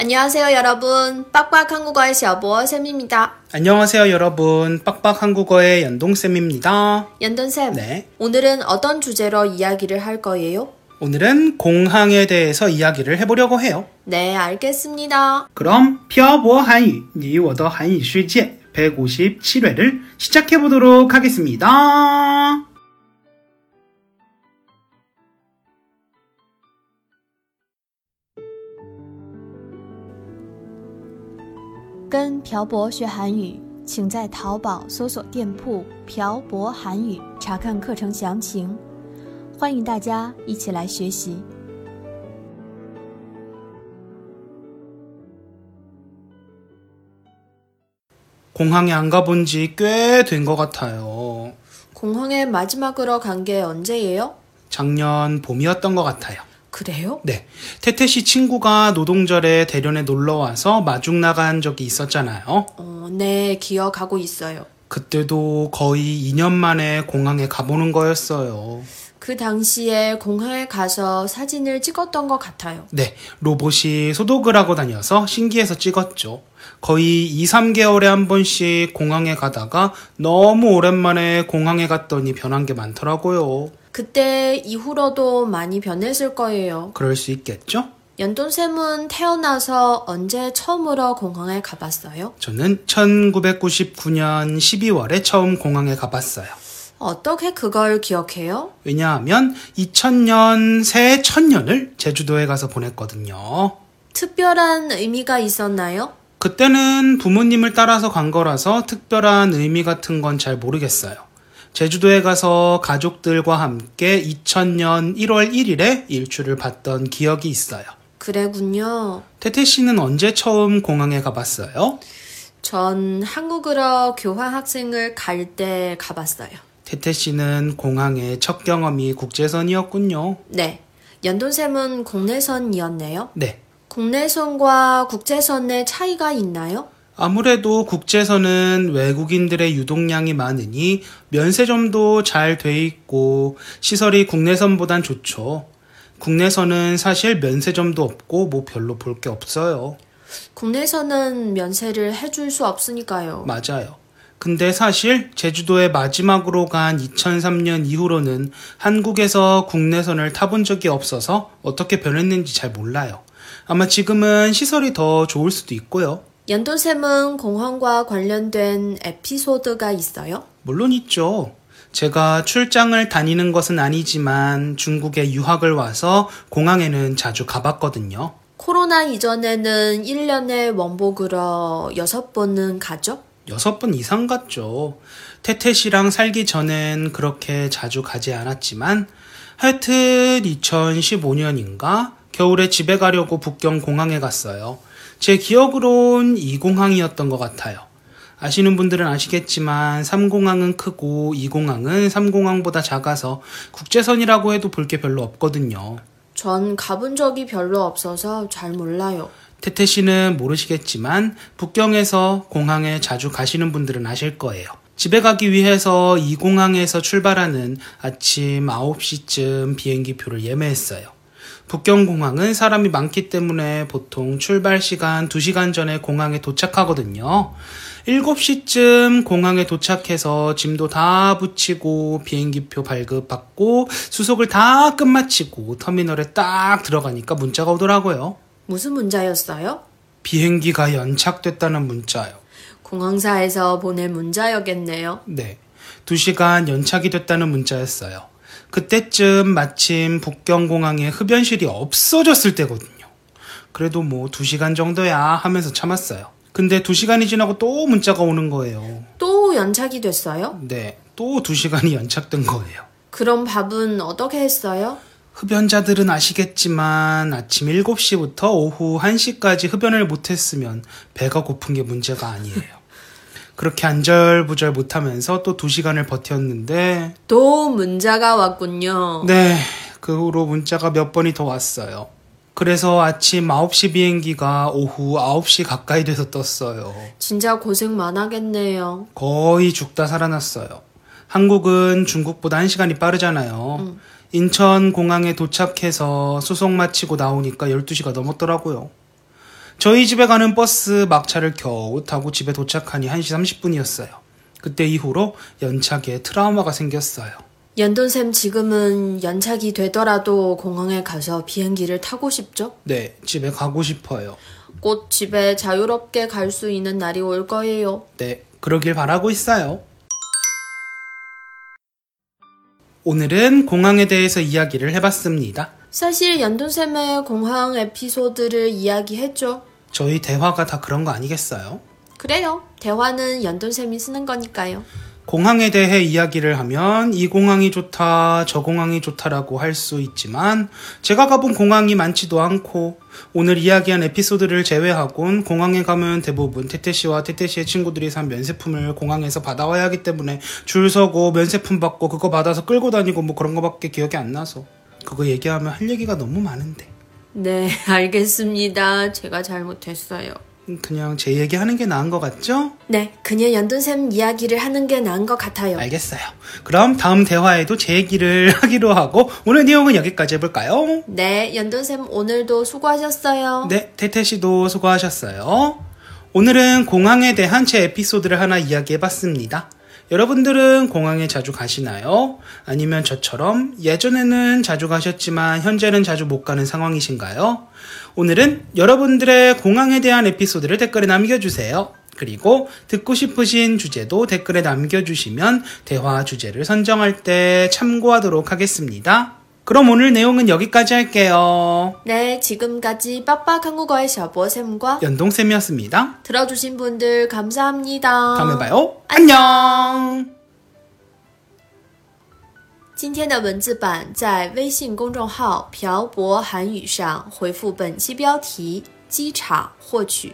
안녕하세요 여러분. 빡빡 한국어의 샤보 쌤입니다. 안녕하세요 여러분. 빡빡 한국어의 연동쌤입니다. 연동 쌤, 네. 오늘은 어떤 주제로 이야기를 할 거예요? 오늘은 공항에 대해서 이야기를 해보려고 해요. 네, 알겠습니다. 그럼 표보 한유, 니워더 한유 실제 157회를 시작해보도록 하겠습니다. 跟朴博学韩语，请在淘宝搜索店铺“朴博韩语”，查看课程详情。欢迎大家一起来学习。 공항에 안 가본 지 꽤 된 것 같아요. 공항에 마지막으로 간 게 언제예요? 작년 봄이었던 것 같아요. 그래요? 네. 태태 씨 친구가 노동절에 대련에 놀러 와서 마중 나간 적이 있었잖아요. 어, 네, 기억하고 있어요. 그때도 거의 2년 만에 공항에 가보는 거였어요. 그 당시에 공항에 가서 사진을 찍었던 것 같아요. 네, 로봇이 소독을 하고 다녀서 신기해서 찍었죠. 거의 2, 3개월에 한 번씩 공항에 가다가 너무 오랜만에 공항에 갔더니 변한 게 많더라고요. 그때 이후로도 많이 변했을 거예요. 그럴 수 있겠죠? 연돈쌤은 태어나서 언제 처음으로 공항에 가봤어요? 저는 1999년 12월에 처음 공항에 가봤어요. 어떻게 그걸 기억해요? 왜냐하면 2000년 새해 첫 년을 제주도에 가서 보냈거든요. 특별한 의미가 있었나요? 그때는 부모님을 따라서 간 거라서 특별한 의미 같은 건 잘 모르겠어요. 제주도에 가서 가족들과 함께 2000년 1월 1일에 일출을 봤던 기억이 있어요. 그래군요. 태태 씨는 언제 처음 공항에 가봤어요? 전 한국으로 교환 학생을 갈 때 가봤어요. 태태 씨는 공항의 첫 경험이 국제선이었군요. 네. 연돈쌤은 국내선이었네요. 네. 국내선과 국제선의 차이가 있나요? 아무래도 국제선은 외국인들의 유동량이 많으니 면세점도 잘 돼 있고 시설이 국내선보단 좋죠. 국내선은 사실 면세점도 없고 뭐 별로 볼 게 없어요. 국내선은 면세를 해줄 수 없으니까요. 맞아요. 근데 사실 제주도에 마지막으로 간 2003년 이후로는 한국에서 국내선을 타본 적이 없어서 어떻게 변했는지 잘 몰라요. 아마 지금은 시설이 더 좋을 수도 있고요. 연돈쌤은 공항과 관련된 에피소드가 있어요? 물론 있죠. 제가 출장을 다니는 것은 아니지만 중국에 유학을 와서 공항에는 자주 가봤거든요. 코로나 이전에는 1년에 원복으로 6번은 가죠? 여섯 번 이상 갔죠. 태태 씨랑 살기 전엔 그렇게 자주 가지 않았지만 하여튼 2015년인가 겨울에 집에 가려고 북경 공항에 갔어요. 제 기억으론 이 공항이었던 것 같아요. 아시는 분들은 아시겠지만 3공항은 크고 2공항은 3공항보다 작아서 국제선이라고 해도 볼 게 별로 없거든요. 전 가본 적이 별로 없어서 잘 몰라요. 태태 씨는 모르시겠지만 북경에서 공항에 자주 가시는 분들은 아실 거예요. 집에 가기 위해서 이 공항에서 출발하는 아침 9시쯤 비행기 표를 예매했어요. 북경공항은 사람이 많기 때문에 보통 출발 시간 2시간 전에 공항에 도착하거든요. 7시쯤 공항에 도착해서 짐도 다 붙이고 비행기표 발급받고 수속을 다 끝마치고 터미널에 딱 들어가니까 문자가 오더라고요. 무슨 문자였어요? 비행기가 연착됐다는 문자요. 공항사에서 보낼 문자였겠네요. 네. 2시간 연착이 됐다는 문자였어요. 그때쯤 마침 북경공항에 흡연실이 없어졌을 때거든요. 그래도 뭐 2시간 정도야 하면서 참았어요. 근데 2시간이 지나고 또 문자가 오는 거예요. 또 연착이 됐어요? 네. 또 2시간이 연착된 거예요. 그럼 밥은 어떻게 했어요? 흡연자들은 아시겠지만 아침 7시부터 오후 1시까지 흡연을 못했으면 배가 고픈 게 문제가 아니에요. 그렇게 안절부절 못하면서 또 2시간을 버텼는데 또 문자가 왔군요. 네, 그 후로 문자가 몇 번이 더 왔어요. 그래서 아침 9시 비행기가 오후 9시 가까이 돼서 떴어요. 진짜 고생 많았겠네요. 거의 죽다 살아났어요. 한국은 중국보다 1시간이 빠르잖아요. 인천 공항에 도착해서 수속 마치고 나오니까 12시가 넘었더라고요. 저희 집에 가는 버스 막차를 겨우 타고 집에 도착하니 1시 30분이었어요. 그때 이후로 연착에 트라우마가 생겼어요. 연돈샘 지금은 연착이 되더라도 공항에 가서 비행기를 타고 싶죠? 네, 집에 가고 싶어요. 곧 집에 자유롭게 갈 수 있는 날이 올 거예요. 네, 그러길 바라고 있어요. 오늘은 공항에 대해서 이야기를 해봤습니다. 사실 연돈샘의 공항 에피소드를 이야기했죠. 저희 대화가 다 그런 거 아니겠어요? 그래요. 대화는 연돈샘이 쓰는 거니까요. 공항에 대해 이야기를 하면 이 공항이 좋다, 저 공항이 좋다라고 할 수 있지만 제가 가본 공항이 많지도 않고 오늘 이야기한 에피소드를 제외하곤 공항에 가면 대부분 태태 씨와 태태 씨의 친구들이 산 면세품을 공항에서 받아와야 하기 때문에 줄 서고 면세품 받고 그거 받아서 끌고 다니고 뭐 그런 거밖에 기억이 안 나서 그거 얘기하면 할 얘기가 너무 많은데 네, 알겠습니다. 제가 잘못했어요. 그냥 제 얘기하는 게 나은 것 같죠? 네, 그냥 연돈샘 이야기를 하는 게 나은 것 같아요. 알겠어요. 그럼 다음 대화에도 제 얘기를 하기로 하고 오늘 내용은 여기까지 해볼까요? 네, 연돈샘 오늘도 수고하셨어요. 네, 태태 씨도 수고하셨어요. 오늘은 공항에 대한 제 에피소드를 하나 이야기해봤습니다. 여러분들은 공항에 자주 가시나요? 아니면 저처럼 예전에는 자주 가셨지만 현재는 자주 못 가는 상황이신가요? 오늘은 여러분들의 공항에 대한 에피소드를 댓글에 남겨주세요. 그리고 듣고 싶으신 주제도 댓글에 남겨주시면 대화 주제를 선정할 때 참고하도록 하겠습니다. 그럼 오늘 내용은 여기까지 할게요. 네, 지금까지 빡빡 한국어의 샤보쌤과 연동쌤이었습니다. 들어주신 분들 감사합니다. 다음에 봐요. 안녕! 今天的文字版在微信公众号“漂泊韩语”上回复本期标题“机场”获取。